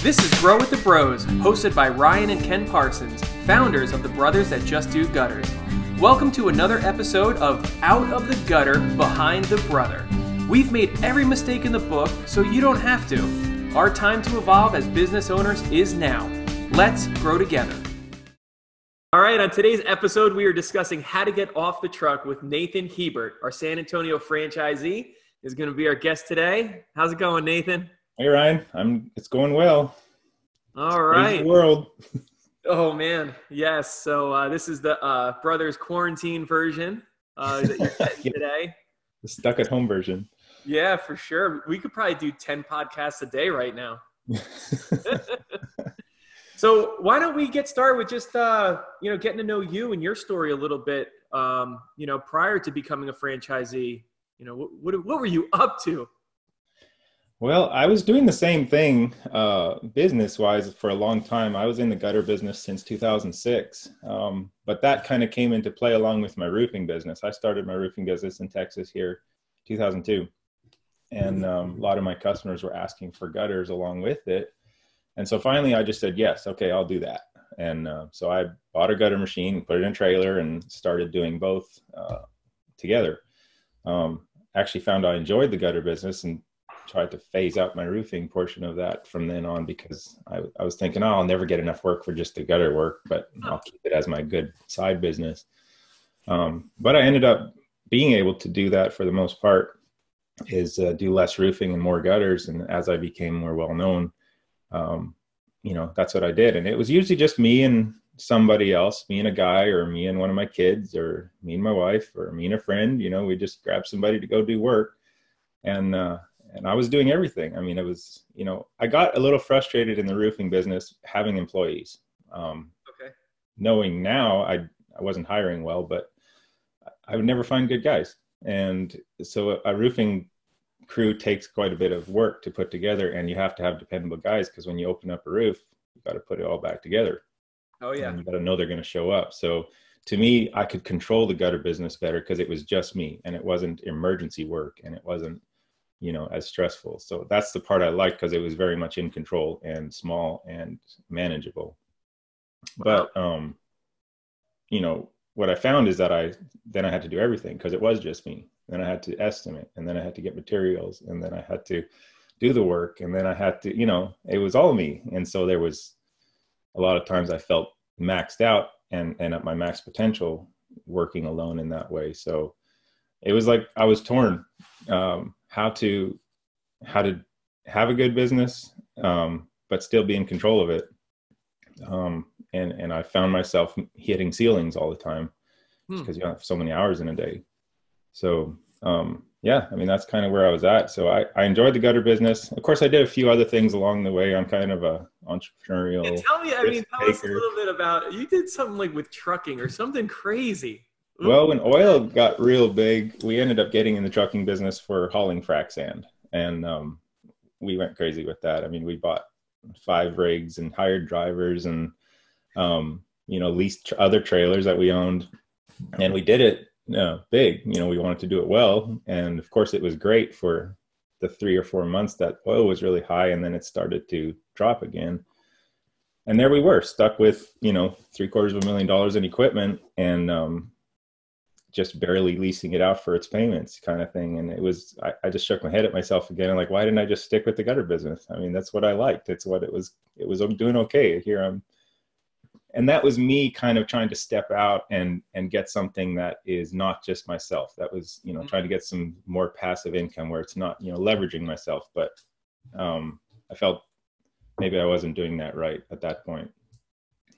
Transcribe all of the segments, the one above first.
This is Grow with the Bros, hosted by Ryan and Ken Parsons, founders of the Brothers That Just Do Gutters. Welcome to another episode of Out of the Gutter Behind the Brother. We've made every mistake in the book, so you don't have to. Our time to evolve as business owners is now. Let's grow together. All right, on today's episode, we are discussing how to get off the truck with Nathan Hebert, our San Antonio franchisee, is going to be our guest today. How's it going, Nathan? Hey Ryan, I'm. It's going well. All right. world. Oh man, yes. So uh, this is the uh, brothers quarantine version uh, that you're getting today. The stuck at home version. Yeah, for sure. We could probably do ten podcasts a day right now. so why don't we get started with just uh, you know getting to know you and your story a little bit. Um, you know, prior to becoming a franchisee, you know, what, what, what were you up to? Well, I was doing the same thing uh, business wise for a long time. I was in the gutter business since 2006, um, but that kind of came into play along with my roofing business. I started my roofing business in Texas here 2002, and um, a lot of my customers were asking for gutters along with it. And so finally, I just said, yes, okay, I'll do that. And uh, so I bought a gutter machine, put it in a trailer, and started doing both uh, together. Um, actually found I enjoyed the gutter business and tried to phase out my roofing portion of that from then on because I, I was thinking, oh, I'll never get enough work for just the gutter work, but I'll keep it as my good side business. Um, but I ended up being able to do that for the most part is uh, do less roofing and more gutters. And as I became more well known, um, you know, that's what I did. And it was usually just me and somebody else, me and a guy, or me and one of my kids, or me and my wife, or me and a friend. You know, we just grab somebody to go do work. And uh, and I was doing everything. I mean, it was, you know, I got a little frustrated in the roofing business having employees. Um, okay. Knowing now I, I wasn't hiring well, but I would never find good guys. And so a, a roofing crew takes quite a bit of work to put together and you have to have dependable guys because when you open up a roof, you got to put it all back together. Oh yeah. And you got to know they're going to show up. So to me, I could control the gutter business better because it was just me and it wasn't emergency work and it wasn't you know as stressful. So that's the part i liked because it was very much in control and small and manageable. But um you know what i found is that i then i had to do everything because it was just me. Then i had to estimate and then i had to get materials and then i had to do the work and then i had to you know it was all me. And so there was a lot of times i felt maxed out and and at my max potential working alone in that way. So it was like i was torn um how to how to have a good business, um, but still be in control of it. Um, and and I found myself hitting ceilings all the time because hmm. you have so many hours in a day. So um, yeah, I mean that's kind of where I was at. So I, I enjoyed the gutter business. Of course, I did a few other things along the way. I'm kind of a entrepreneurial. Yeah, tell me, I mean, tell taker. us a little bit about. You did something like with trucking or something crazy. Well, when oil got real big, we ended up getting in the trucking business for hauling frac sand, and um, we went crazy with that. I mean, we bought five rigs and hired drivers, and um, you know, leased other trailers that we owned, and we did it you know, big. You know, we wanted to do it well, and of course, it was great for the three or four months that oil was really high, and then it started to drop again. And there we were, stuck with you know three quarters of a million dollars in equipment, and um, just barely leasing it out for its payments kind of thing and it was I, I, just shook my head at myself again and like why didn't i just stick with the gutter business? I mean that's what i liked it's what it was it was i'm doing okay here i'm and that was me kind of trying to step out and and get something that is not just myself that was you know trying to get some more passive income where it's not you know leveraging myself but um i felt maybe i wasn't doing that right at that point.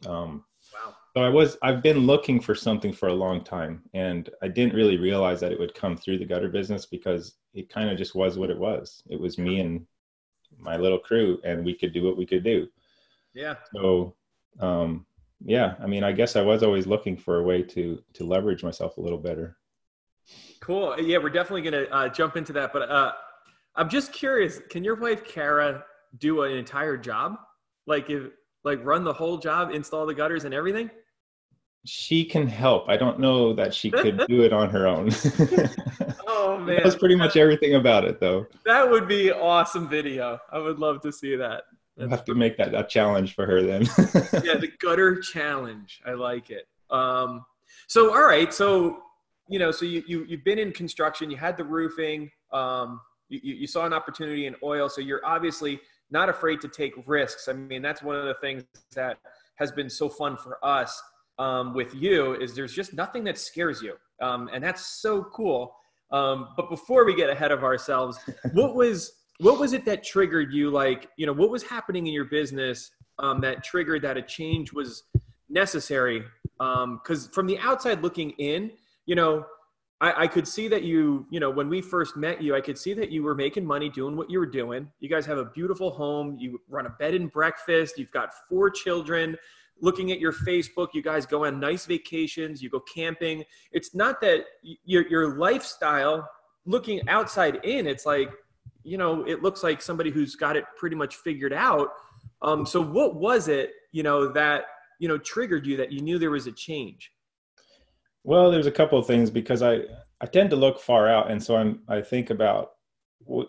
Um wow so I was I've been looking for something for a long time and I didn't really realize that it would come through the gutter business because it kind of just was what it was. It was me and my little crew and we could do what we could do. Yeah. So um yeah, I mean I guess I was always looking for a way to to leverage myself a little better. Cool. Yeah, we're definitely going to uh, jump into that but uh I'm just curious, can your wife Kara do an entire job? Like if like run the whole job, install the gutters and everything? She can help. I don't know that she could do it on her own. oh man. That's pretty much everything about it though. That would be awesome video. I would love to see that. I'll have to make that a challenge for her then. yeah, the gutter challenge. I like it. Um, so all right, so you know, so you, you you've been in construction, you had the roofing, um, you, you saw an opportunity in oil, so you're obviously not afraid to take risks. I mean, that's one of the things that has been so fun for us um, with you is there's just nothing that scares you, um, and that's so cool. Um, but before we get ahead of ourselves, what was what was it that triggered you? Like, you know, what was happening in your business um, that triggered that a change was necessary? Because um, from the outside looking in, you know, I, I, could see that you, you know, when we first met you, I could see that you were making money doing what you were doing. You guys have a beautiful home. You run a bed and breakfast. You've got four children. Looking at your Facebook, you guys go on nice vacations. You go camping. It's not that your your lifestyle. Looking outside in, it's like, you know, it looks like somebody who's got it pretty much figured out. Um, so, what was it, you know, that you know triggered you that you knew there was a change? Well, there's a couple of things because I I tend to look far out, and so I'm I think about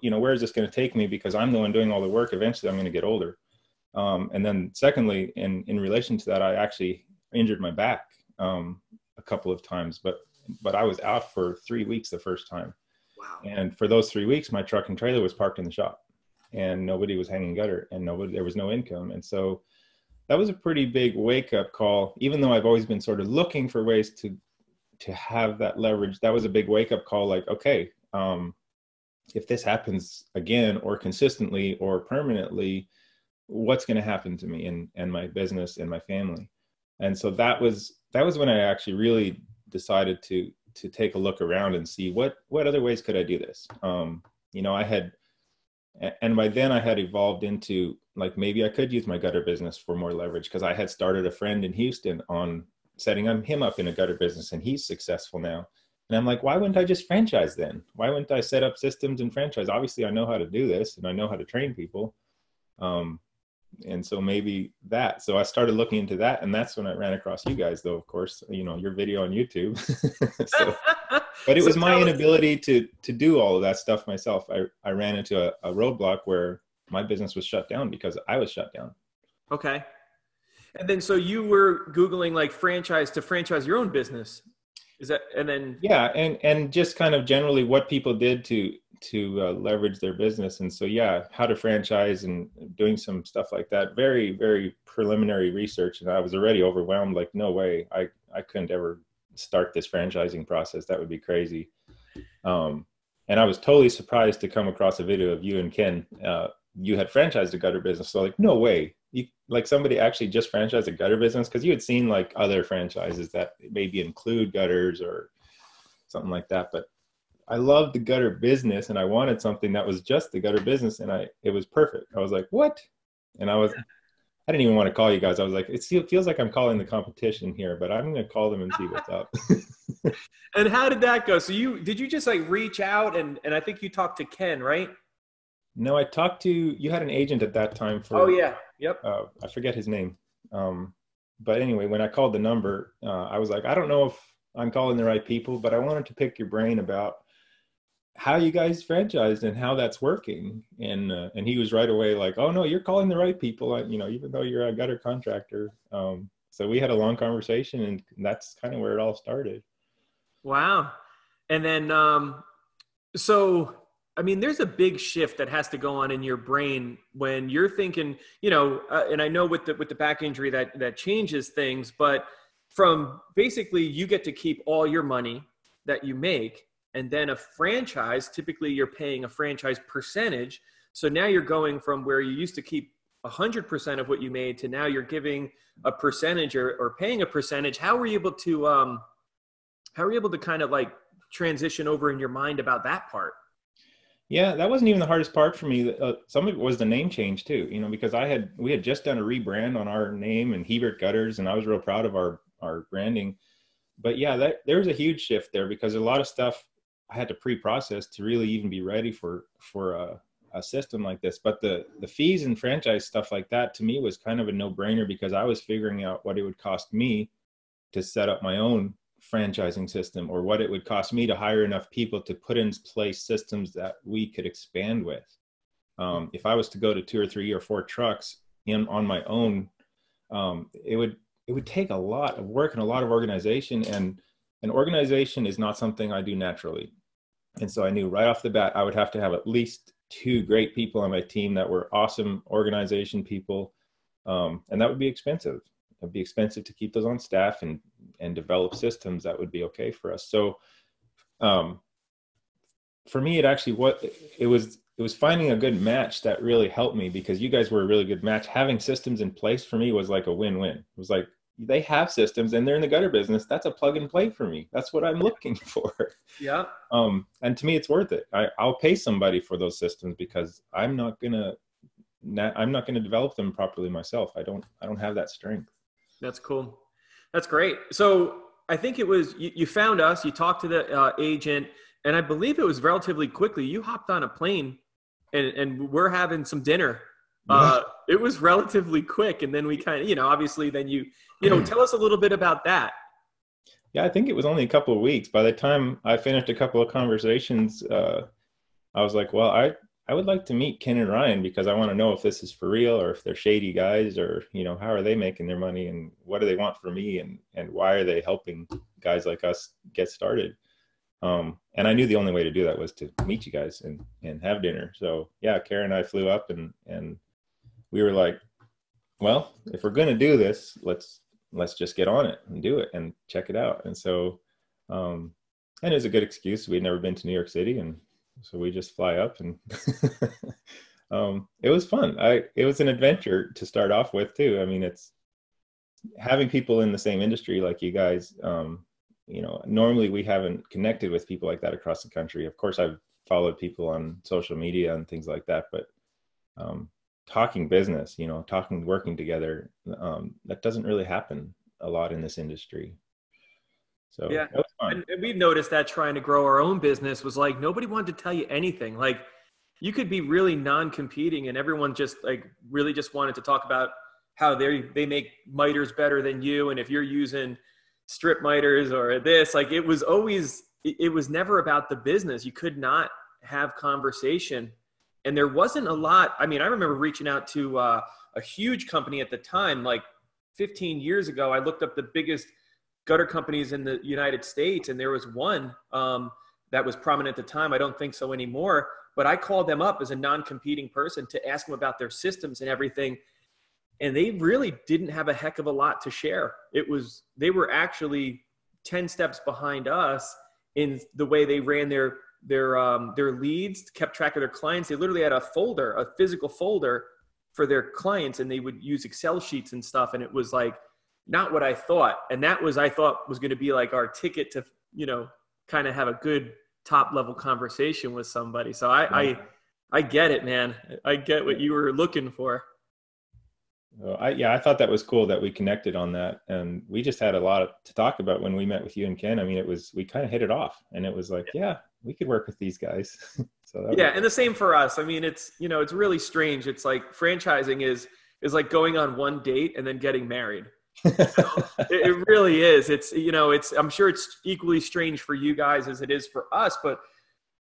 you know where is this going to take me because I'm the one doing all the work. Eventually, I'm going to get older. Um, and then secondly, in in relation to that, I actually injured my back um, a couple of times, but but I was out for three weeks the first time. Wow. And for those three weeks, my truck and trailer was parked in the shop, and nobody was hanging gutter, and nobody there was no income, and so that was a pretty big wake up call. Even though I've always been sort of looking for ways to to have that leverage that was a big wake up call like okay um, if this happens again or consistently or permanently what's going to happen to me and and my business and my family and so that was that was when i actually really decided to to take a look around and see what what other ways could i do this um, you know i had and by then i had evolved into like maybe i could use my gutter business for more leverage because i had started a friend in houston on setting him up in a gutter business and he's successful now. And I'm like, why wouldn't I just franchise then? Why wouldn't I set up systems and franchise? Obviously, I know how to do this and I know how to train people. Um, and so maybe that. So I started looking into that, and that's when I ran across you guys, though. Of course, you know your video on YouTube. so, but it was my inability to to do all of that stuff myself. I I ran into a, a roadblock where my business was shut down because I was shut down. Okay. And then so you were googling like franchise to franchise your own business. Is that and then Yeah, and and just kind of generally what people did to to uh, leverage their business and so yeah, how to franchise and doing some stuff like that. Very very preliminary research and I was already overwhelmed like no way. I I couldn't ever start this franchising process. That would be crazy. Um and I was totally surprised to come across a video of you and Ken uh, you had franchised a gutter business. So like, no way, you like somebody actually just franchised a gutter business because you had seen like other franchises that maybe include gutters or something like that. But I loved the gutter business and I wanted something that was just the gutter business, and I it was perfect. I was like, what? And I was. I didn't even want to call you guys. I was like, it feels like I'm calling the competition here, but I'm going to call them and see what's up. and how did that go? So you did you just like reach out and and I think you talked to Ken, right? No, I talked to you had an agent at that time for Oh yeah. Yep. Uh, I forget his name. Um, but anyway, when I called the number, uh, I was like, I don't know if I'm calling the right people, but I wanted to pick your brain about how you guys franchised and how that's working. And uh, and he was right away like, oh no, you're calling the right people. I, you know, even though you're a gutter contractor. Um, so we had a long conversation, and that's kind of where it all started. Wow. And then, um, so I mean, there's a big shift that has to go on in your brain when you're thinking, you know, uh, and I know with the with the back injury that that changes things, but from basically you get to keep all your money that you make, and then a franchise, typically you're paying a franchise percentage. So now you're going from where you used to keep 100% of what you made to now you're giving a percentage or, or paying a percentage. How were you able to um, how were you able to kind of like transition over in your mind about that part? Yeah, that wasn't even the hardest part for me. Uh, some of it was the name change too, you know, because I had we had just done a rebrand on our name and Hebert Gutters, and I was real proud of our our branding. But yeah, that there was a huge shift there because a lot of stuff I had to pre-process to really even be ready for for a, a system like this. But the the fees and franchise stuff like that to me was kind of a no brainer because I was figuring out what it would cost me to set up my own franchising system or what it would cost me to hire enough people to put in place systems that we could expand with. Um, if I was to go to two or three or four trucks in on my own, um, it would it would take a lot of work and a lot of organization. And an organization is not something I do naturally. And so I knew right off the bat I would have to have at least two great people on my team that were awesome organization people, um, and that would be expensive. It'd be expensive to keep those on staff and and develop systems that would be okay for us. So, um, for me, it actually what it was it was finding a good match that really helped me because you guys were a really good match. Having systems in place for me was like a win-win. It was like they have systems and they're in the gutter business. That's a plug and play for me. That's what I'm looking for. Yeah. Um, and to me, it's worth it. I, I'll pay somebody for those systems because I'm not gonna, I'm not gonna develop them properly myself. I don't, I don't have that strength. That's cool. That's great. So I think it was you, you found us. You talked to the uh, agent, and I believe it was relatively quickly. You hopped on a plane, and and we're having some dinner. Uh, it was relatively quick, and then we kind of, you know, obviously, then you, you know, tell us a little bit about that. Yeah, I think it was only a couple of weeks. By the time I finished a couple of conversations, uh, I was like, well, I I would like to meet Ken and Ryan because I want to know if this is for real or if they're shady guys or you know how are they making their money and what do they want from me and and why are they helping guys like us get started. Um, and I knew the only way to do that was to meet you guys and and have dinner. So yeah, Karen and I flew up and and we were like, well, if we're gonna do this, let's let's just get on it and do it and check it out. And so, um, and it was a good excuse. We'd never been to New York City, and so we just fly up, and um, it was fun. I it was an adventure to start off with too. I mean, it's having people in the same industry like you guys. Um, you know, normally we haven't connected with people like that across the country. Of course, I've followed people on social media and things like that, but um, talking business, you know, talking, working together, um, that doesn't really happen a lot in this industry. So yeah, and, and we've noticed that trying to grow our own business was like nobody wanted to tell you anything. Like you could be really non-competing, and everyone just like really just wanted to talk about how they they make miters better than you, and if you're using strip miters or this, like it was always it was never about the business. You could not have conversation and there wasn't a lot. I mean, I remember reaching out to uh, a huge company at the time, like 15 years ago. I looked up the biggest gutter companies in the United States, and there was one um, that was prominent at the time. I don't think so anymore. But I called them up as a non-competing person to ask them about their systems and everything, and they really didn't have a heck of a lot to share. It was they were actually 10 steps behind us in the way they ran their their um, their leads, kept track of their clients. They literally had a folder, a physical folder for their clients, and they would use Excel sheets and stuff. And it was like not what I thought. And that was I thought was going to be like our ticket to you know kind of have a good top level conversation with somebody. So I, I I get it, man. I get what you were looking for. Well, I, yeah, I thought that was cool that we connected on that, and we just had a lot to talk about when we met with you and Ken. I mean, it was we kind of hit it off, and it was like, yeah, we could work with these guys. so yeah, and the same for us. I mean, it's you know, it's really strange. It's like franchising is is like going on one date and then getting married. You know? it, it really is. It's you know, it's I'm sure it's equally strange for you guys as it is for us, but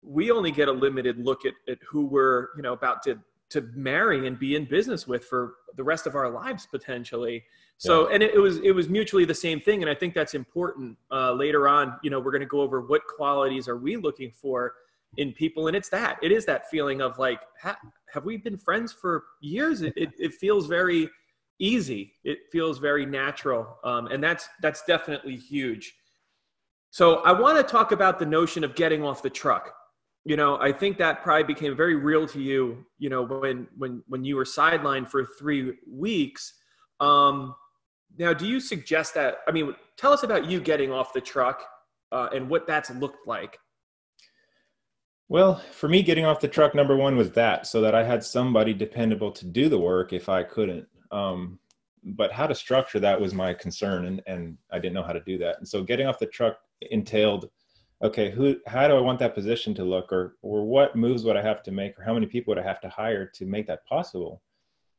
we only get a limited look at, at who we're you know about to to marry and be in business with for the rest of our lives potentially so, yeah. and it, it, was it was mutually the same thing, and I think that's important. Uh, later on, you know, we're going to go over what qualities are we looking for in people, and it's that it is that feeling of like, ha- have we been friends for years? It, it, it, feels very easy. It feels very natural, um, and that's that's definitely huge. So, I want to talk about the notion of getting off the truck. You know, I think that probably became very real to you. You know, when when when you were sidelined for three weeks. Um, now, do you suggest that? I mean, tell us about you getting off the truck uh, and what that's looked like. Well, for me, getting off the truck, number one was that, so that I had somebody dependable to do the work if I couldn't. Um, but how to structure that was my concern, and, and I didn't know how to do that. And so, getting off the truck entailed, okay, who, how do I want that position to look, or or what moves would I have to make, or how many people would I have to hire to make that possible?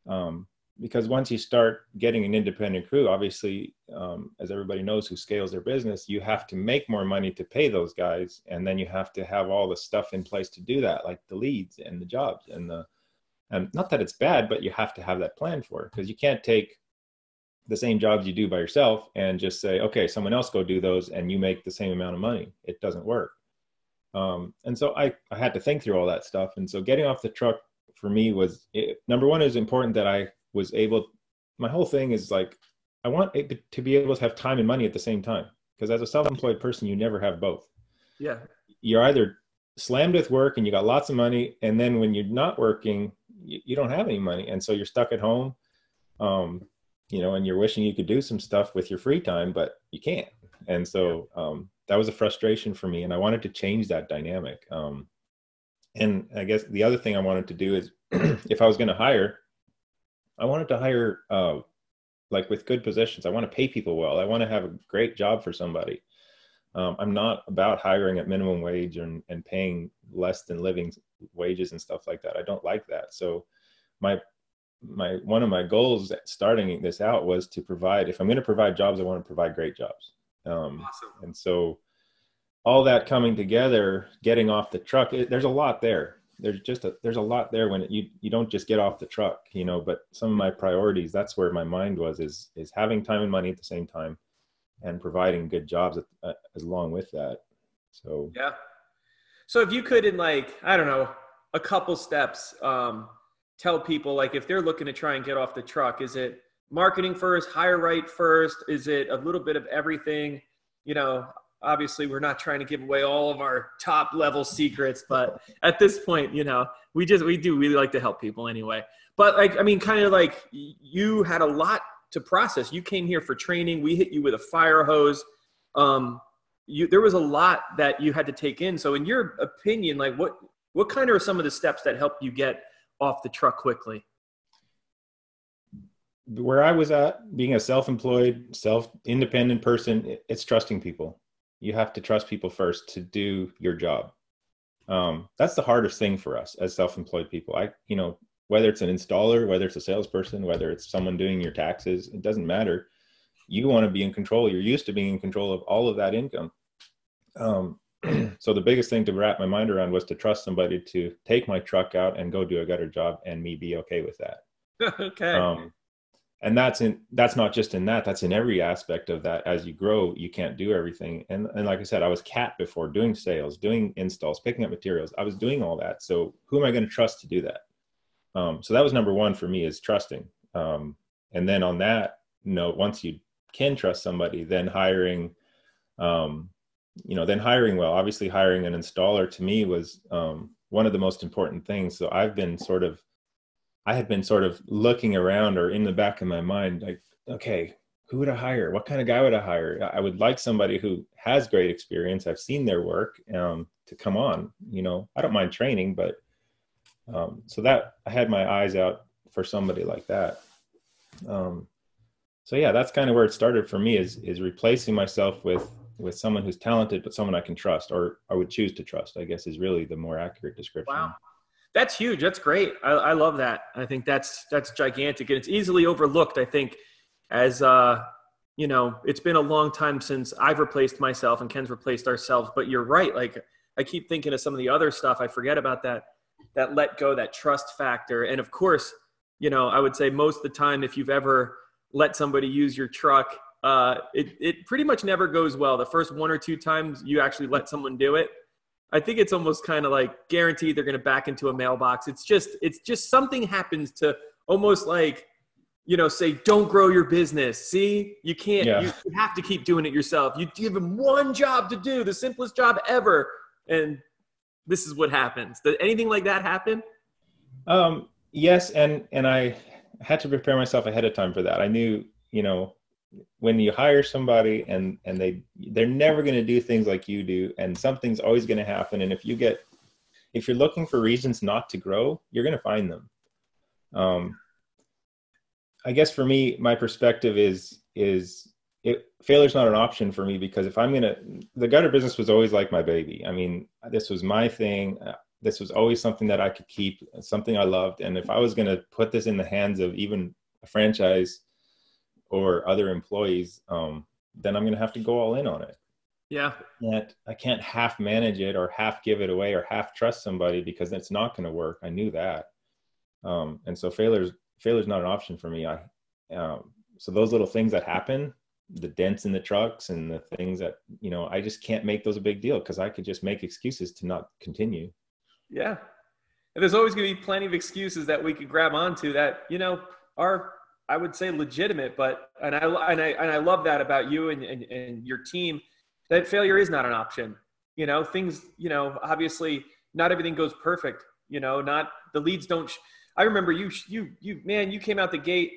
Um, because once you start getting an independent crew, obviously, um, as everybody knows who scales their business, you have to make more money to pay those guys, and then you have to have all the stuff in place to do that, like the leads and the jobs and the And not that it's bad, but you have to have that plan for it because you can't take the same jobs you do by yourself and just say, okay, someone else go do those and you make the same amount of money. It doesn't work. Um, and so I, I had to think through all that stuff. And so getting off the truck for me was it, number one, it was important that I was able, my whole thing is like, I want it to be able to have time and money at the same time. Because as a self employed person, you never have both. Yeah. You're either slammed with work and you got lots of money. And then when you're not working, you, you don't have any money. And so you're stuck at home. Um, you know, and you're wishing you could do some stuff with your free time, but you can't. And so um, that was a frustration for me, and I wanted to change that dynamic. Um, and I guess the other thing I wanted to do is, if I was going to hire, I wanted to hire uh, like with good positions. I want to pay people well. I want to have a great job for somebody. Um, I'm not about hiring at minimum wage and, and paying less than living wages and stuff like that. I don't like that. So my my one of my goals starting this out was to provide if i'm going to provide jobs i want to provide great jobs um, awesome. and so all that coming together getting off the truck it, there's a lot there there's just a there's a lot there when it, you you don't just get off the truck you know but some of my priorities that's where my mind was is is having time and money at the same time and providing good jobs at, uh, as along with that. So yeah. So if you could in like i don't know a couple steps um tell people like if they're looking to try and get off the truck is it marketing first hire right first? Is it a little bit of everything? You know obviously we're not trying to give away all of our top level secrets but at this point you know we just we do really like to help people anyway. But like i mean kind of like you had a lot to process. You came here for training. We hit you with a fire hose. Um you there was a lot that you had to take in. So in your opinion like what what kind of are some of the steps that helped you get off the truck quickly? Where I was at, being a self-employed, self-independent person, it's trusting people. You have to trust people first to do your job. Um, that's the hardest thing for us as self-employed people. I, you know, whether it's an installer, whether it's a salesperson, whether it's someone doing your taxes, it doesn't matter. You want to be in control. You're used to being in control of all of that income. Um, so the biggest thing to wrap my mind around was to trust somebody to take my truck out and go do a gutter job and me be okay with that. okay. Um, and that's in that's not just in that that's in every aspect of that. As you grow you can't do everything. And and like i said i was cat before doing sales doing installs picking up materials. I was doing all that. So who am i going to trust to do that? Um, so that was number one for me is trusting. Um, and then on that note once you can trust somebody then hiring um, you know then hiring well. Obviously hiring an installer to me was um, one of the most important things. So i've been sort of i had been sort of looking around or in the back of my mind like okay who would i hire? What kind of guy would i hire? I would like somebody who has great experience. I've seen their work um, to come on you know i don't mind training but um, so that i had my eyes out for somebody like that. Um, so yeah that's kind of where it started for me is is replacing myself with with someone who's talented but someone i can trust or i would choose to trust i guess is really the more accurate description. Wow that's huge. That's great. I, I love that. I think that's that's gigantic and it's easily overlooked i think as uh you know it's been a long time since i've replaced myself and ken's replaced ourselves but you're right like i keep thinking of some of the other stuff. I forget about that that let go that trust factor and of course you know i would say most of the time if you've ever let somebody use your truck uh, it, it pretty much never goes well. The first one or two times you actually let someone do it, I think it's almost kind of like guaranteed they're going to back into a mailbox. It's just, it's just something happens to almost like, you know, say, don't grow your business. See, you can't, yeah. you, you have to keep doing it yourself. You give them one job to do, the simplest job ever. And this is what happens. Did anything like that happen? Um, yes. And, and I had to prepare myself ahead of time for that. I knew, you know, when you hire somebody and and they they're never going to do things like you do and something's always going to happen and if you get if you're looking for reasons not to grow you're going to find them. Um i guess for me my perspective is is it failure's not an option for me because if i'm going to the gutter business was always like my baby. I mean this was my thing. Uh, this was always something that i could keep something i loved and if i was going to put this in the hands of even a franchise or other employees, um, then I'm going to have to go all in on it. Yeah. That I can't half manage it or half give it away or half trust somebody because it's not going to work. I knew that. Um, and so failure's failure's not an option for me. I um, so those little things that happen, the dents in the trucks and the things that you know, I just can't make those a big deal because I could just make excuses to not continue. Yeah, and there's always going to be plenty of excuses that we could grab onto that you know are I would say legitimate, but and I and I and I love that about you and, and, and your team that failure is not an option. You know, things, you know, obviously not everything goes perfect, you know, not the leads don't sh- I remember you you you man, you came out the gate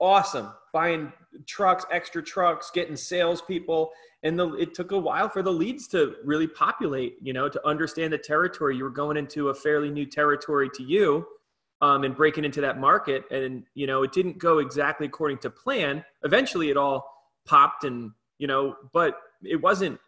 awesome, buying trucks, extra trucks, getting salespeople, and the, it took a while for the leads to really populate. You know, to understand the territory. You were going into a fairly new territory to you, um, and breaking into that market. And, you know, it didn't go exactly according to plan. Eventually it all popped and, you know, but it wasn't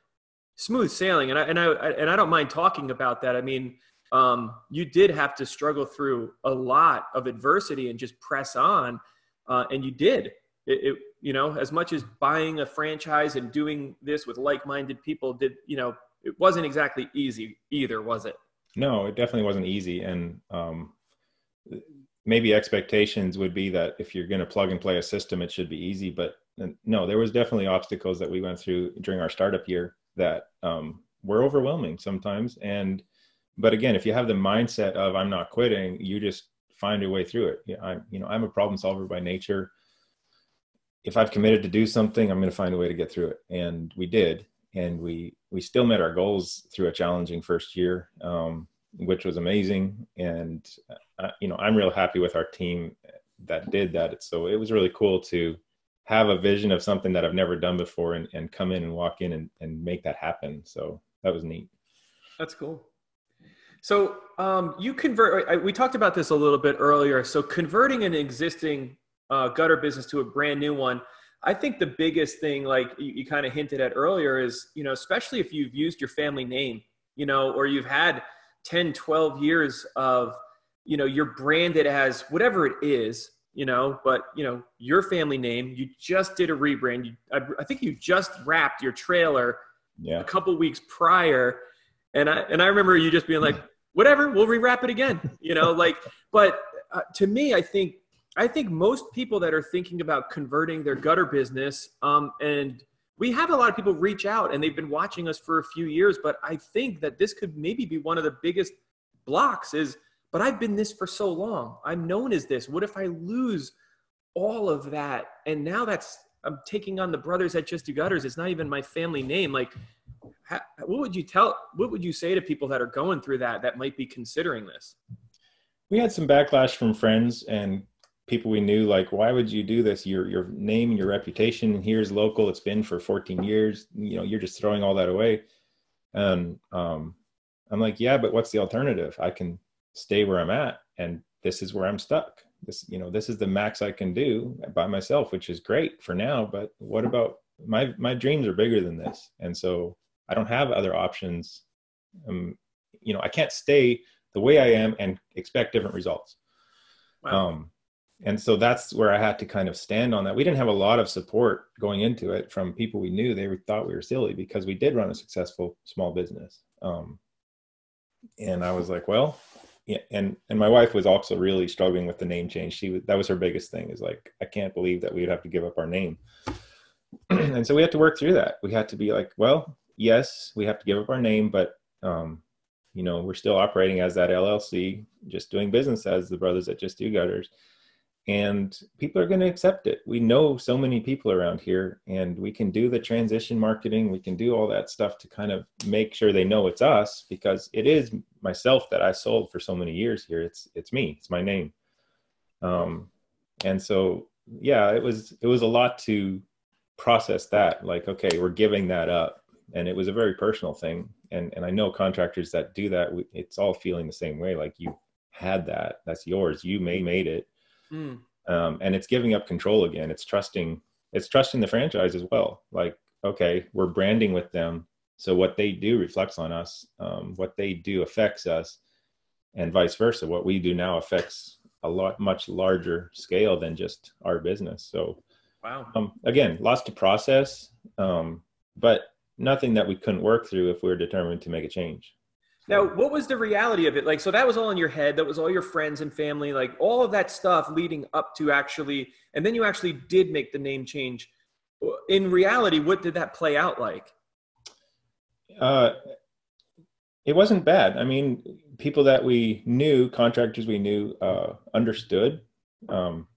smooth sailing. And I, and I, and I don't mind talking about that. I mean, um, you did have to struggle through a lot of adversity and just press on. Uh, and you did it, it, you know, as much as buying a franchise and doing this with like-minded people did, you know, it wasn't exactly easy either, was it? No, it definitely wasn't easy. And, um, maybe expectations would be that if you're going to plug and play a system, it should be easy. But uh, no, there was definitely obstacles that we went through during our startup year that um, were overwhelming sometimes. And but again, if you have the mindset of I'm not quitting, you just find a way through it. Yeah, I'm you know I'm a problem solver by nature. If I've committed to do something, I'm going to find a way to get through it, and we did. And we we still met our goals through a challenging first year. Um, which was amazing. And uh, you know, I'm real happy with our team that did that. So it was really cool to have a vision of something that I've never done before and, and come in and walk in and, and make that happen. So that was neat. That's cool. So um, you convert. We talked about this a little bit earlier. So converting an existing uh, gutter business to a brand new one. I think the biggest thing, like you, you kind of hinted at earlier, is you know, especially if you've used your family name, you know, or you've had 10 12 years of you know you're branded as whatever it is you know but you know your family name you just did a rebrand you, I, I think you just wrapped your trailer yeah. a couple weeks prior and i and i remember you just being like whatever we'll rewrap it again you know like but uh, to me i think i think most people that are thinking about converting their gutter business um, and we have a lot of people reach out and they've been watching us for a few years but i think that this could maybe be one of the biggest blocks is but i've been this for so long. I'm known as this. What if i lose all of that? And now that's i'm taking on the brothers that just do gutters. It's not even my family name. Like how, what would you tell what would you say to people that are going through that that might be considering this? We had some backlash from friends and people we knew like why would you do this? Your your name your reputation here's local. It's been for 14 years. You know you're just throwing all that away. And um, i'm like yeah but what's the alternative? I can stay where i'm at and this is where i'm stuck this you know this is the max i can do by myself which is great for now but what about my my dreams are bigger than this and so i don't have other options um, you know i can't stay the way i am and expect different results wow. um and so that's where I had to kind of stand on that. We didn't have a lot of support going into it from people we knew. They thought we were silly because we did run a successful small business. Um, and I was like, well. And and my wife was also really struggling with the name change. She that was her biggest thing. Is like, I can't believe that we would have to give up our name. and so we had to work through that. We had to be like, well, yes, we have to give up our name, but um, you know, we're still operating as that LLC, just doing business as the brothers that just do gutters and people are going to accept it. We know so many people around here, and we can do the transition marketing. We can do all that stuff to kind of make sure they know it's us because it is myself that I sold for so many years here. It's it's me. It's my name. Um, and so yeah, it was it was a lot to process that. Like, okay, we're giving that up, and it was a very personal thing. And and I know contractors that do that. It's all feeling the same way. Like you had that. That's yours. You may made it Mm. Um, and it's giving up control again. It's trusting. It's trusting the franchise as well. Like, okay, we're branding with them, so what they do reflects on us. Um, what they do affects us, and vice versa. What we do now affects a lot much larger scale than just our business. So, wow. Um, again, lots to process, um, but nothing that we couldn't work through if we we're determined to make a change. Now, what was the reality of it? Like, so that was all in your head. That was all your friends and family, like all of that stuff leading up to actually, and then you actually did make the name change. In reality, what did that play out like? Uh, it wasn't bad. I mean, people that we knew, contractors we knew, uh, understood. Um,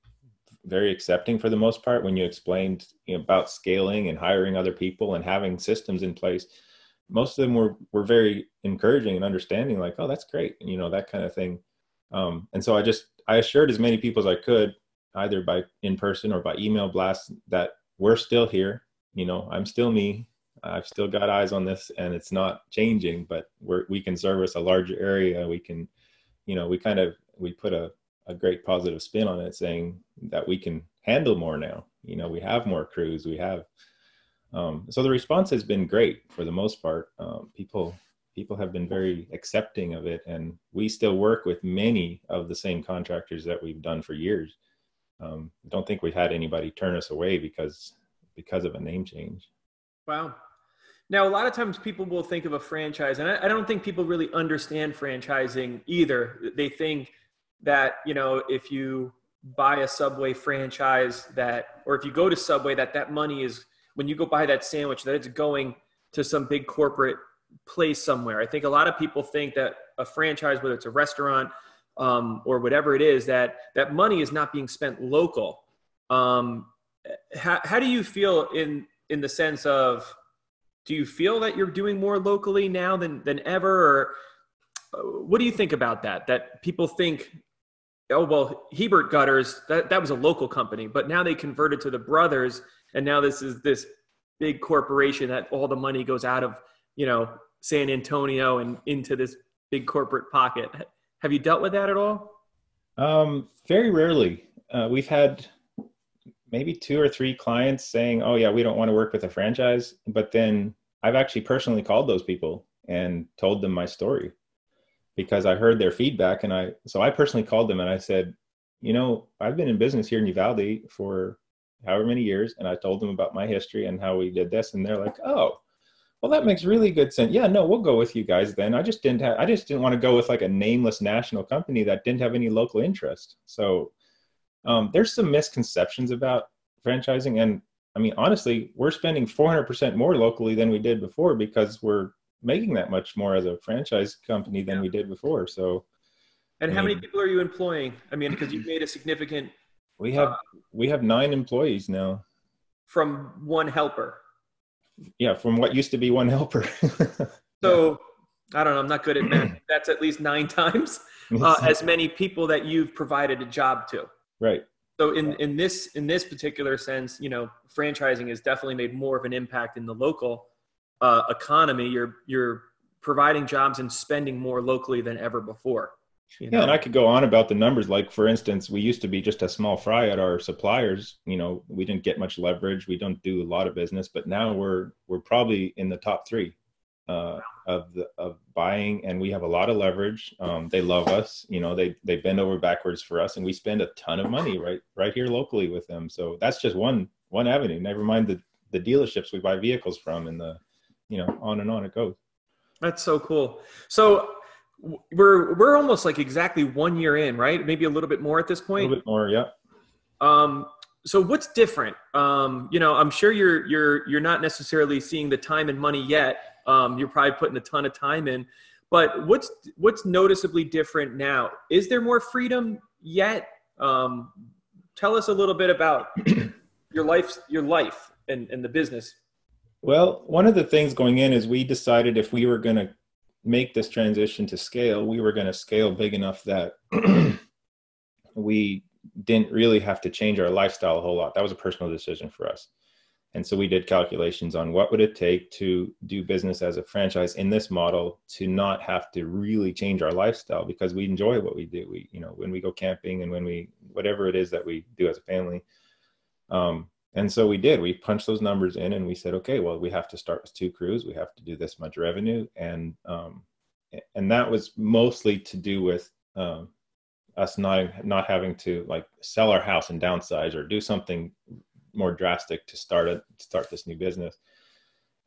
very accepting for the most part when you explained you know, about scaling and hiring other people and having systems in place most of them were were very encouraging and understanding like oh that's great you know that kind of thing. Um, and so i just i assured as many people as i could either by in person or by email blast that we're still here you know i'm still me i've still got eyes on this and it's not changing but we're we can service a larger area. We can you know we kind of we put a, a great positive spin on it saying that we can handle more now. You know we have more crews we have um, so the response has been great for the most part. Um, people people have been very accepting of it, and we still work with many of the same contractors that we've done for years. Um, don't think we've had anybody turn us away because because of a name change. Wow. Now, a lot of times people will think of a franchise, and I, I don't think people really understand franchising either. They think that you know if you buy a Subway franchise that, or if you go to Subway, that that money is when you go buy that sandwich that it's going to some big corporate place somewhere. I think a lot of people think that a franchise, whether it's a restaurant um, or whatever it is, that that money is not being spent local. Um, how, how do you feel in in the sense of do you feel that you're doing more locally now than than ever or uh, what do you think about that that people think oh well hebert gutters that, that was a local company but now they converted to the brothers and now this is this big corporation that all the money goes out of you know san antonio and into this big corporate pocket. Have you dealt with that at all? Um, very rarely. Uh, we've had maybe two or three clients saying oh yeah we don't want to work with a franchise. But then i've actually personally called those people and told them my story because i heard their feedback and i so i personally called them and i said you know i've been in business here in uvalde for however many years and i told them about my history and how we did this and they're like oh well that makes really good sense. Yeah no we'll go with you guys then. I just didn't have i just didn't want to go with like a nameless national company that didn't have any local interest. So um, there's some misconceptions about franchising and i mean honestly we're spending 400% more locally than we did before because we're making that much more as a franchise company than we did before so and how many people are you employing? I mean because you've made a significant we have uh, we have nine employees now. From one helper. Yeah, from what used to be one helper. so I don't know. I'm not good at math. That's at least nine times uh, as many people that you've provided a job to. Right. So in, in this in this particular sense, you know, franchising has definitely made more of an impact in the local uh, economy. You're you're providing jobs and spending more locally than ever before. You know? Yeah, and I could go on about the numbers. Like for instance, we used to be just a small fry at our suppliers. You know, we didn't get much leverage. We don't do a lot of business, but now we're we're probably in the top three uh, of the of buying, and we have a lot of leverage. Um, they love us. You know, they they bend over backwards for us, and we spend a ton of money right right here locally with them. So that's just one one avenue. Never mind the the dealerships we buy vehicles from, and the you know on and on it goes. That's so cool. So we're we're almost like exactly one year in, right? Maybe a little bit more at this point. A little bit more, yeah. Um, so what's different? Um, you know, I'm sure you're you're you're not necessarily seeing the time and money yet. Um, you're probably putting a ton of time in, but what's what's noticeably different now? Is there more freedom yet? Um, tell us a little bit about your life, your life, and and the business. Well, one of the things going in is we decided if we were going to make this transition to scale, we were going to scale big enough that we didn't really have to change our lifestyle a whole lot. That was a personal decision for us. And so we did calculations on what would it take to do business as a franchise in this model to not have to really change our lifestyle because we enjoy what we do. We, you know, when we go camping and when we, whatever it is that we do as a family, um, and so we did. We punched those numbers in and we said okay well we have to start with two crews. We have to do this much revenue. And um, and that was mostly to do with um, us not not having to like sell our house and downsize or do something more drastic to start a start this new business.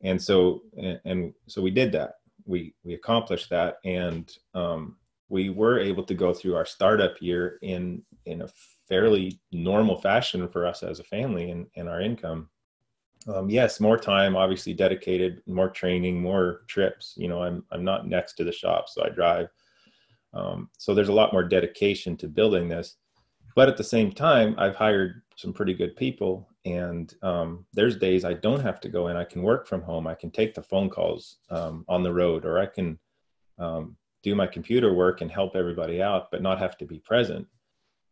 And so and, and so we did that. We we accomplished that, and um, we were able to go through our startup year in in a fairly normal fashion for us as a family and, and our income. Um, yes, more time, obviously dedicated, more training, more trips. You know, I'm I'm not next to the shop, so I drive. Um, so there's a lot more dedication to building this. But at the same time, I've hired some pretty good people, and um, there's days I don't have to go in. I can work from home. I can take the phone calls um, on the road, or I can um, do my computer work and help everybody out, but not have to be present.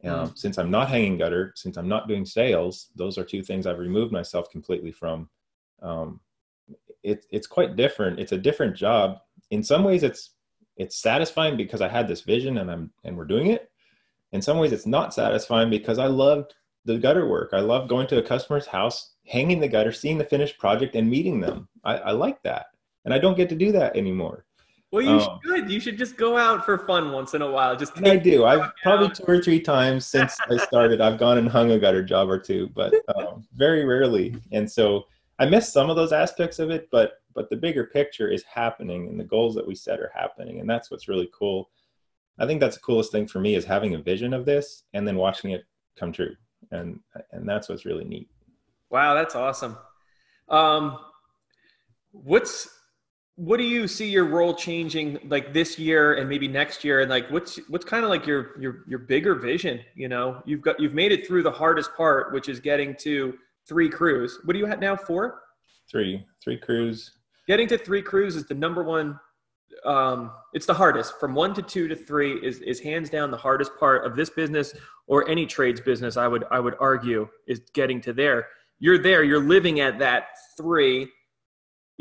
Um, mm. Since I'm not hanging gutter, since I'm not doing sales, those are two things I've removed myself completely from. Um, it, it's quite different. It's a different job. In some ways, it's it's satisfying because I had this vision and I'm and we're doing it. In some ways, it's not satisfying because I loved the gutter work. I love going to a customer's house, hanging the gutter, seeing the finished project, and meeting them. I, I like that, and I don't get to do that anymore. Well, you um, should. You should just go out for fun once in a while. Just I do. I've probably two or three times since I started. I've gone and hung a gutter job or two, but um, very rarely. And so I miss some of those aspects of it, but but the bigger picture is happening, and the goals that we set are happening, and that's what's really cool. I think that's the coolest thing for me is having a vision of this and then watching it come true, and and that's what's really neat. Wow, that's awesome. Um, what's what do you see your role changing like this year and maybe next year? And like what's what's kind of like your your your bigger vision you know? You've got you've made it through the hardest part which is getting to three crews. What do you have now four? Three three crews. Getting to three crews is the number one um, it's the hardest. From one to two to three is is hands down the hardest part of this business or any trades business i would i would argue is getting to there. You're there you're living at that three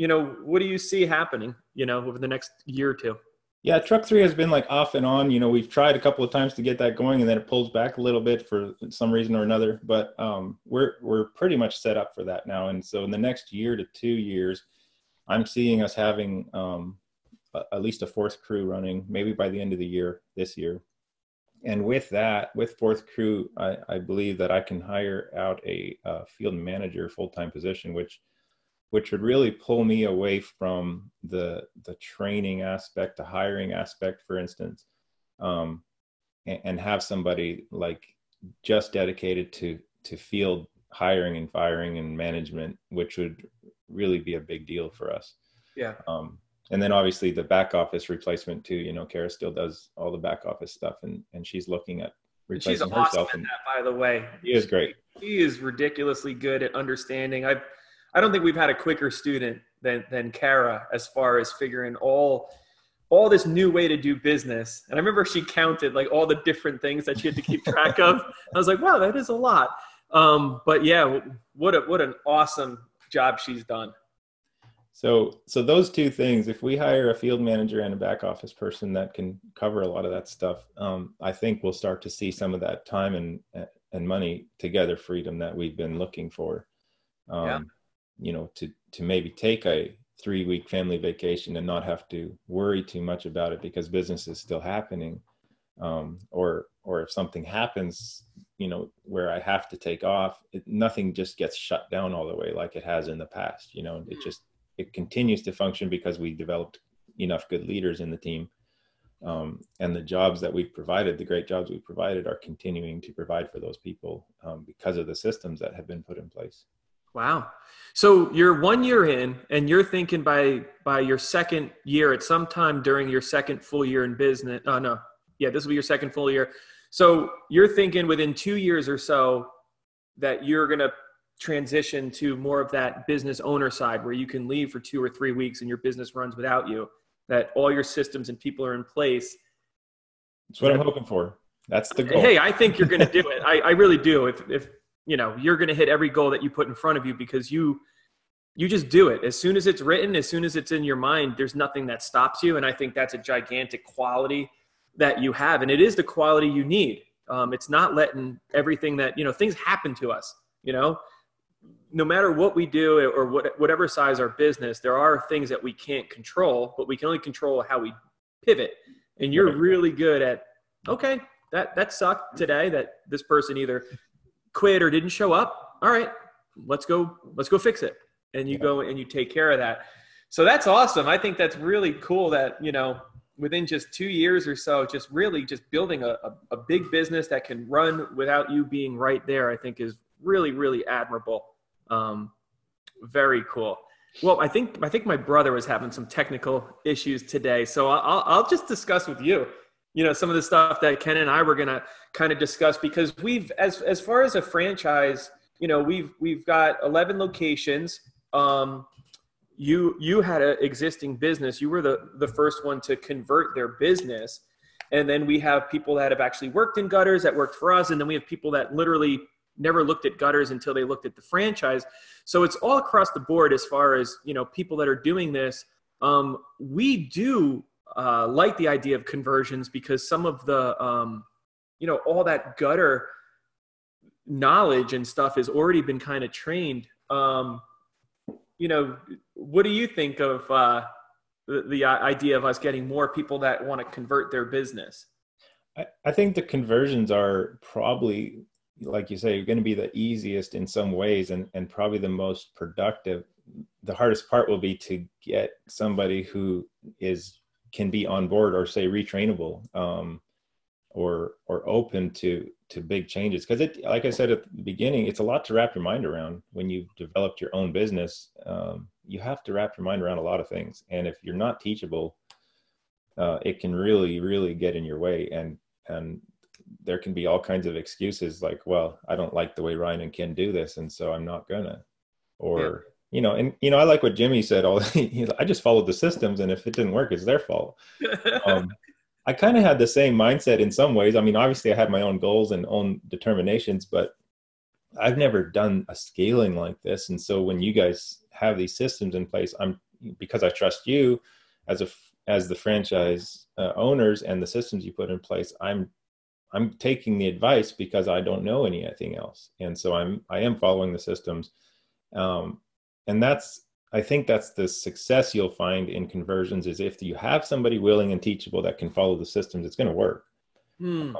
you know, what do you see happening, you know, over the next year or two? Yeah, truck three has been like off and on. You know, we've tried a couple of times to get that going, and then it pulls back a little bit for some reason or another. But um, we're we're pretty much set up for that now. And so in the next year to two years, I'm seeing us having um, a, at least a fourth crew running, maybe by the end of the year this year. And with that, with fourth crew, I, I believe that I can hire out a, field manager full time position, which which would really pull me away from the the training aspect, the hiring aspect, for instance, um, and, and, have somebody like just dedicated to to field hiring and firing and management, which would really be a big deal for us. Yeah. Um, and then obviously the back office replacement too. You know, Kara still does all the back office stuff, and and she's looking at replacing she's awesome. At that, by the way, she is great. She is ridiculously good at understanding. I've I don't think we've had a quicker student than than Kara as far as figuring all all this new way to do business. And I remember she counted like all the different things that she had to keep track of. I was like, wow, that is a lot. Um, but yeah, what a, what an awesome job she's done. So, so those two things, if we hire a field manager and a back office person that can cover a lot of that stuff, um, I think we'll start to see some of that time and and money together freedom that we've been looking for. Um, yeah you know to to maybe take a three week family vacation and not have to worry too much about it because business is still happening. Um, or or if something happens you know where i have to take off it, nothing just gets shut down all the way like it has in the past you know it just it continues to function because we developed enough good leaders in the team. Um, and the jobs that we've provided the great jobs we've provided are continuing to provide for those people um, because of the systems that have been put in place Wow. So you're one year in and you're thinking by by your second year at some time during your second full year in business. Oh no. Yeah, this will be your second full year. So you're thinking within 2 years or so that you're going to transition to more of that business owner side where you can leave for 2 or 3 weeks and your business runs without you. That all your systems and people are in place. That's what I'm hoping for. That's the goal. Hey, I think you're going to do it. I, I really do. If if you know you're going to hit every goal that you put in front of you because you you just do it. As soon as it's written as soon as it's in your mind there's nothing that stops you. And i think that's a gigantic quality that you have. And it is the quality you need. Um, it's not letting everything that you know things happen to us you know? No matter what we do or what, whatever size our business there are things that we can't control but we can only control how we pivot. And you're really good at okay that that sucked today that this person either quit or didn't show up all right let's go let's go fix it and you go and you take care of that So that's awesome. I think that's really cool that, you know, within just two years or so, just really just building a, a, a big business that can run without you being right there, I think is really, really admirable. Um, very cool. Well, I think I think my brother was having some technical issues today, so I'll I'll just discuss with you, you know, some of the stuff that Ken and I were gonna kind of discuss because we've as as far as a franchise, you know, we've we've got eleven locations. Um, you you had an existing business. You were the the first one to convert their business, and then we have people that have actually worked in gutters that worked for us, and then we have people that literally never looked at gutters until they looked at the franchise. So it's all across the board as far as you know people that are doing this. Um, we do uh, like the idea of conversions because some of the um, you know all that gutter knowledge and stuff has already been kind of trained. Um, you know, what do you think of uh, the, the idea of us getting more people that want to convert their business? I, I think the conversions are probably like you say, going to be the easiest in some ways and, and probably the most productive. The hardest part will be to get somebody who is can be on board or say retrainable um, or or open to to big changes because it like i said at the beginning it's a lot to wrap your mind around when you've developed your own business um, you have to wrap your mind around a lot of things and if you're not teachable uh, it can really really get in your way and and there can be all kinds of excuses like, well, I don't like the way Ryan and Ken do this, and so I'm not gonna. Or. You know, and you know, I like what Jimmy said. All I just followed the systems, and if it didn't work, it's their fault. um, I kind of had the same mindset in some ways. I mean, obviously, I had my own goals and own determinations, but I've never done a scaling like this. And so when you guys have these systems in place, I'm because I trust you as a as the franchise uh, owners and the systems you put in place. I'm I'm taking the advice because I don't know anything else, and so I'm I am following the systems, um, and that's I think that's the success you'll find in conversions is if you have somebody willing and teachable that can follow the systems, it's going to work. Hmm. Um,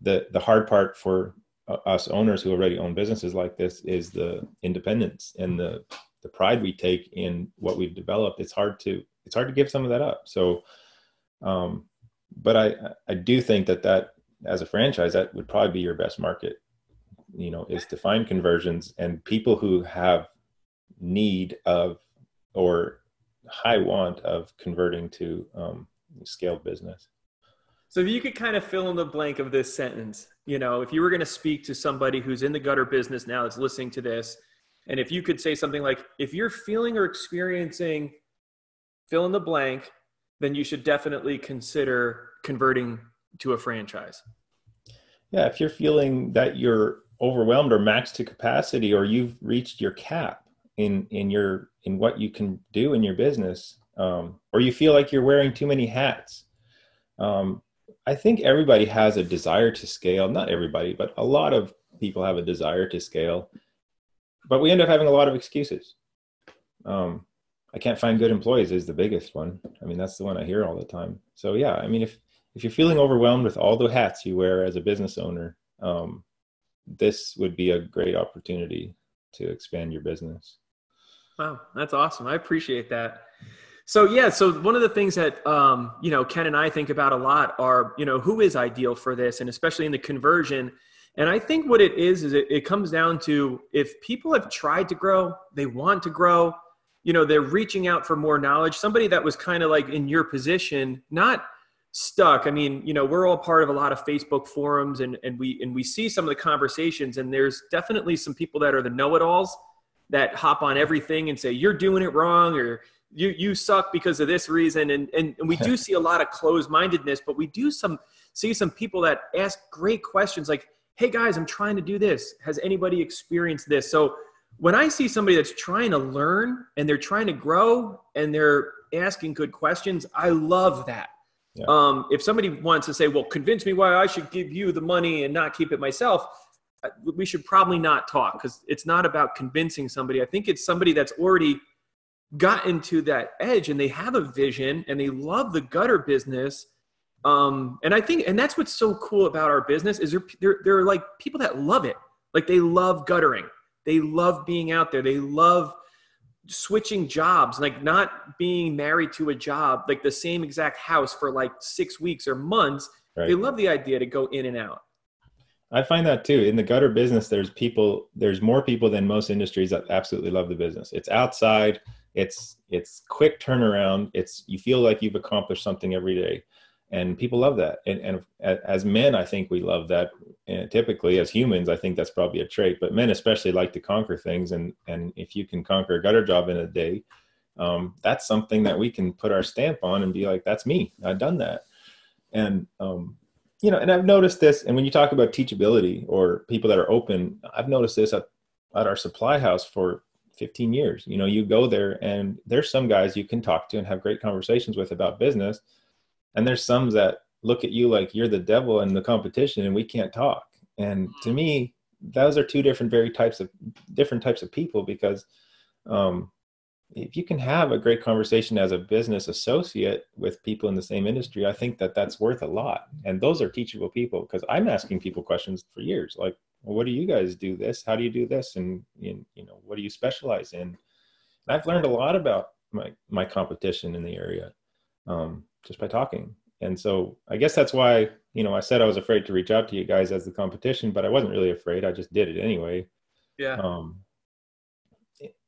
the the hard part for uh, us owners who already own businesses like this is the independence and the the pride we take in what we've developed. It's hard to it's hard to give some of that up. So, um, but I I do think that that as a franchise, that would probably be your best market. You know, is to find conversions and people who have need of or high want of converting to um, scaled business. So if you could kind of fill in the blank of this sentence, you know, if you were going to speak to somebody who's in the gutter business now that's listening to this, and if you could say something like, if you're feeling or experiencing fill in the blank, then you should definitely consider converting to a franchise? Yeah, if you're feeling that you're overwhelmed or maxed to capacity or you've reached your cap in in your in what you can do in your business um, or you feel like you're wearing too many hats. Um, i think everybody has a desire to scale. Not everybody but a lot of people have a desire to scale. But we end up having a lot of excuses. Um, i can't find good employees is the biggest one. I mean that's the one i hear all the time. So yeah i mean if if you're feeling overwhelmed with all the hats you wear as a business owner, um, this would be a great opportunity to expand your business. Wow, that's awesome. I appreciate that. So yeah, so one of the things that um, you know Ken and I think about a lot are you know who is ideal for this, and especially in the conversion. And I think what it is is it, it comes down to if people have tried to grow, they want to grow, you know, they're reaching out for more knowledge. Somebody that was kind of like in your position, not stuck i mean you know we're all part of a lot of facebook forums and, and we and we see some of the conversations and there's definitely some people that are the know-it-alls that hop on everything and say you're doing it wrong or you you suck because of this reason. And and, and we do see a lot of closed-mindedness but we do some see some people that ask great questions like hey guys i'm trying to do this. Has anybody experienced this? So when i see somebody that's trying to learn and they're trying to grow and they're asking good questions i love that. Yeah. Um, if somebody wants to say, well, convince me why I should give you the money and not keep it myself, we should probably not talk because it's not about convincing somebody. I think it's somebody that's already gotten to that edge and they have a vision and they love the gutter business. Um, and I think, and that's what's so cool about our business is there, there, they're, they're like people that love it. Like they love guttering. They love being out there. They love switching jobs, like not being married to a job, like the same exact house for like six weeks or months. Right. They love the idea to go in and out. I find that too. In the gutter business, there's people, there's more people than most industries that absolutely love the business. It's outside, it's it's quick turnaround. It's you feel like you've accomplished something every day, and people love that. And, and as men, I think we love that. And typically, as humans, I think that's probably a trait. But men especially like to conquer things, and and if you can conquer a gutter job in a day, um, that's something that we can put our stamp on and be like, that's me. I've done that. And um, you know, and I've noticed this, and when you talk about teachability or people that are open, I've noticed this at, at our supply house for 15 years. You know, you go there and there's some guys you can talk to and have great conversations with about business. And there's some that look at you like you're the devil in the competition and we can't talk. And to me, those are two different, very types of different types of people because um, if you can have a great conversation as a business associate with people in the same industry, I think that that's worth a lot. And those are teachable people because I'm asking people questions for years, like, well, what do you guys do this? How do you do this? And you know, what do you specialize in? And I've learned a lot about my my competition in the area um, just by talking. And so I guess that's why you know I said I was afraid to reach out to you guys as the competition, but I wasn't really afraid. I just did it anyway. Yeah. Um,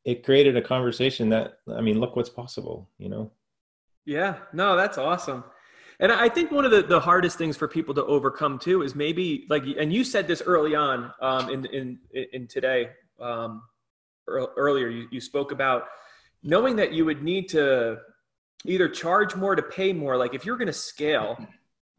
it created a conversation that i mean look what's possible you know? Yeah no that's awesome. And i think one of the, the hardest things for people to overcome too is maybe like and you said this early on um, in, in in today um, earlier you, you spoke about knowing that you would need to either charge more to pay more. Like if you're going to scale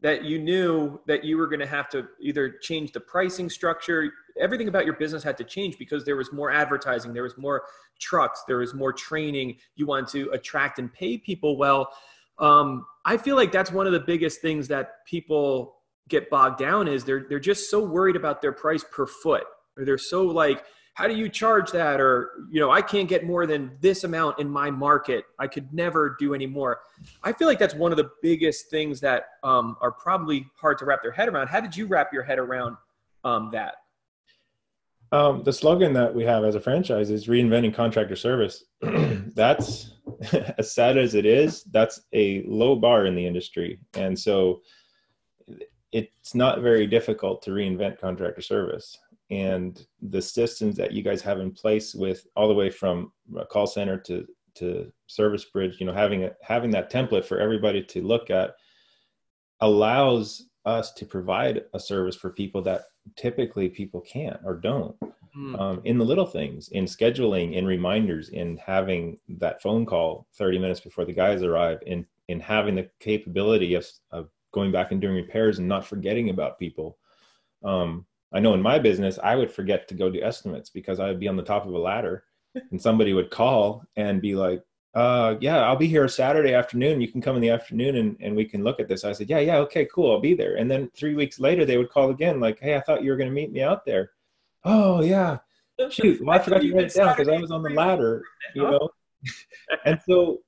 that you knew that you were going to have to either change the pricing structure. Everything about your business had to change because there was more advertising there was more trucks there was more training. You want to attract and pay people well. Um, i feel like that's one of the biggest things that people get bogged down is they're they're just so worried about their price per foot. Or they're so like how do you charge that or you know i can't get more than this amount in my market i could never do any more i feel like that's one of the biggest things that um, are probably hard to wrap their head around how did you wrap your head around um, that um, the slogan that we have as a franchise is reinventing contractor service. that's as sad as it is, that's a low bar in the industry. And so it's not very difficult to reinvent contractor service. And the systems that you guys have in place with all the way from a call center to, to service bridge, you know, having a, having that template for everybody to look at allows us to provide a service for people that typically people can't or don't mm. um, in the little things in scheduling in reminders in having that phone call 30 minutes before the guys arrive in in having the capability of, of going back and doing repairs and not forgetting about people um, i know in my business i would forget to go do estimates because i would be on the top of a ladder and somebody would call and be like uh, yeah, I'll be here Saturday afternoon. You can come in the afternoon and, and we can look at this. I said, yeah, yeah, okay, cool. I'll be there. And then three weeks later, they would call again, like, hey, I thought you were going to meet me out there. Oh, yeah. Shoot, well, I forgot write it down because I was on the ladder, you know? and so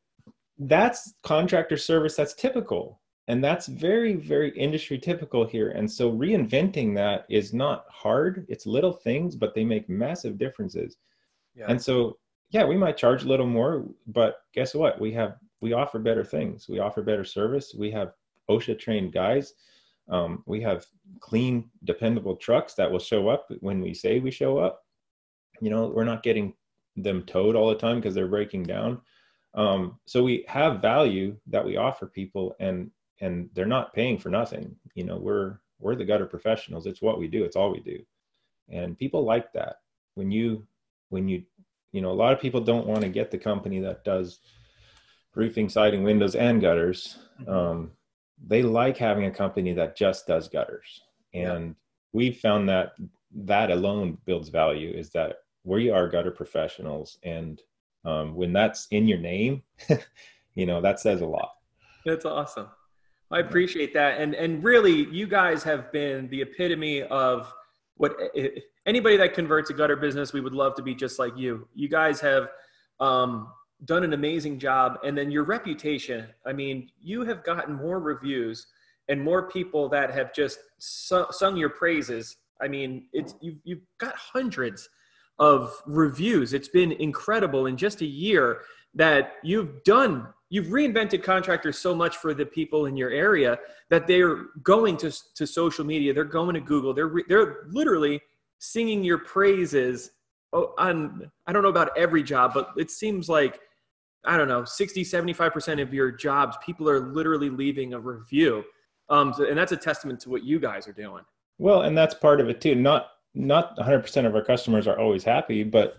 that's contractor service that's typical. And that's very, very industry typical here. And so reinventing that is not hard. It's little things, but they make massive differences. Yeah. And so yeah, we might charge a little more, but guess what? We have we offer better things. We offer better service. We have OSHA trained guys. Um, we have clean, dependable trucks that will show up when we say we show up. You know, we're not getting them towed all the time because they're breaking down. Um, so we have value that we offer people, and and they're not paying for nothing. You know, we're we're the gutter professionals. It's what we do. It's all we do, and people like that. When you when you you know a lot of people don't want to get the company that does roofing siding windows and gutters mm-hmm. um, they like having a company that just does gutters and yeah. we've found that that alone builds value is that we are gutter professionals and um, when that's in your name you know that says a lot that's awesome i appreciate that and and really you guys have been the epitome of what anybody that converts a gutter business, we would love to be just like you. You guys have um, done an amazing job, and then your reputation. I mean, you have gotten more reviews and more people that have just su- sung your praises. I mean, it's you've, you've got hundreds of reviews. It's been incredible in just a year that you've done you've reinvented contractors so much for the people in your area that they're going to, to social media they're going to google they're they're literally singing your praises oh, on i don't know about every job but it seems like i don't know 60 75% of your jobs people are literally leaving a review. Um, and that's a testament to what you guys are doing. Well and that's part of it too. Not not 100% of our customers are always happy but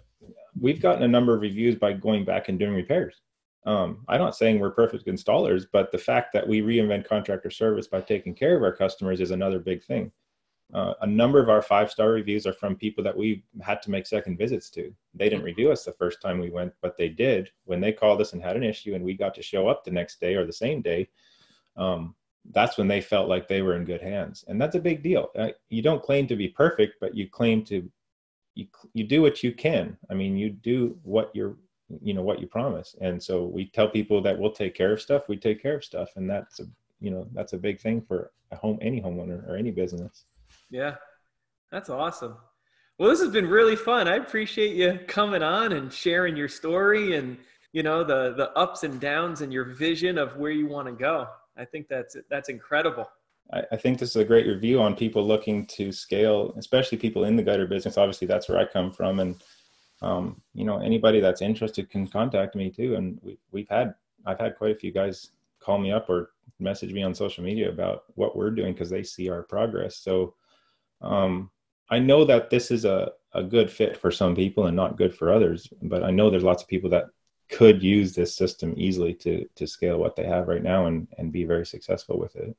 we've gotten a number of reviews by going back and doing repairs um, I'm not saying we're perfect installers, but the fact that we reinvent contractor service by taking care of our customers is another big thing. Uh, a number of our five star reviews are from people that we had to make second visits to. They didn't review us the first time we went, but they did when they called us and had an issue, and we got to show up the next day or the same day. Um, that's when they felt like they were in good hands, and that's a big deal. Uh, you don't claim to be perfect, but you claim to you you do what you can. I mean, you do what you're you know what you promise. And so we tell people that we'll take care of stuff we take care of stuff. And that's a you know that's a big thing for a home any homeowner or any business. Yeah that's awesome. Well this has been really fun. I appreciate you coming on and sharing your story and you know the the ups and downs and your vision of where you want to go. I think that's that's incredible. I, I think this is a great review on people looking to scale especially people in the gutter business. Obviously that's where i come from. And um, you know, anybody that's interested can contact me too. And we, we've had, I've had quite a few guys call me up or message me on social media about what we're doing because they see our progress. So um, I know that this is a, a good fit for some people and not good for others, but I know there's lots of people that could use this system easily to to scale what they have right now and and be very successful with it.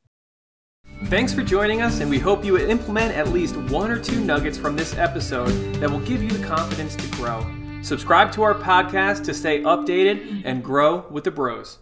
Thanks for joining us, and we hope you implement at least one or two nuggets from this episode that will give you the confidence to grow. Subscribe to our podcast to stay updated and grow with the bros.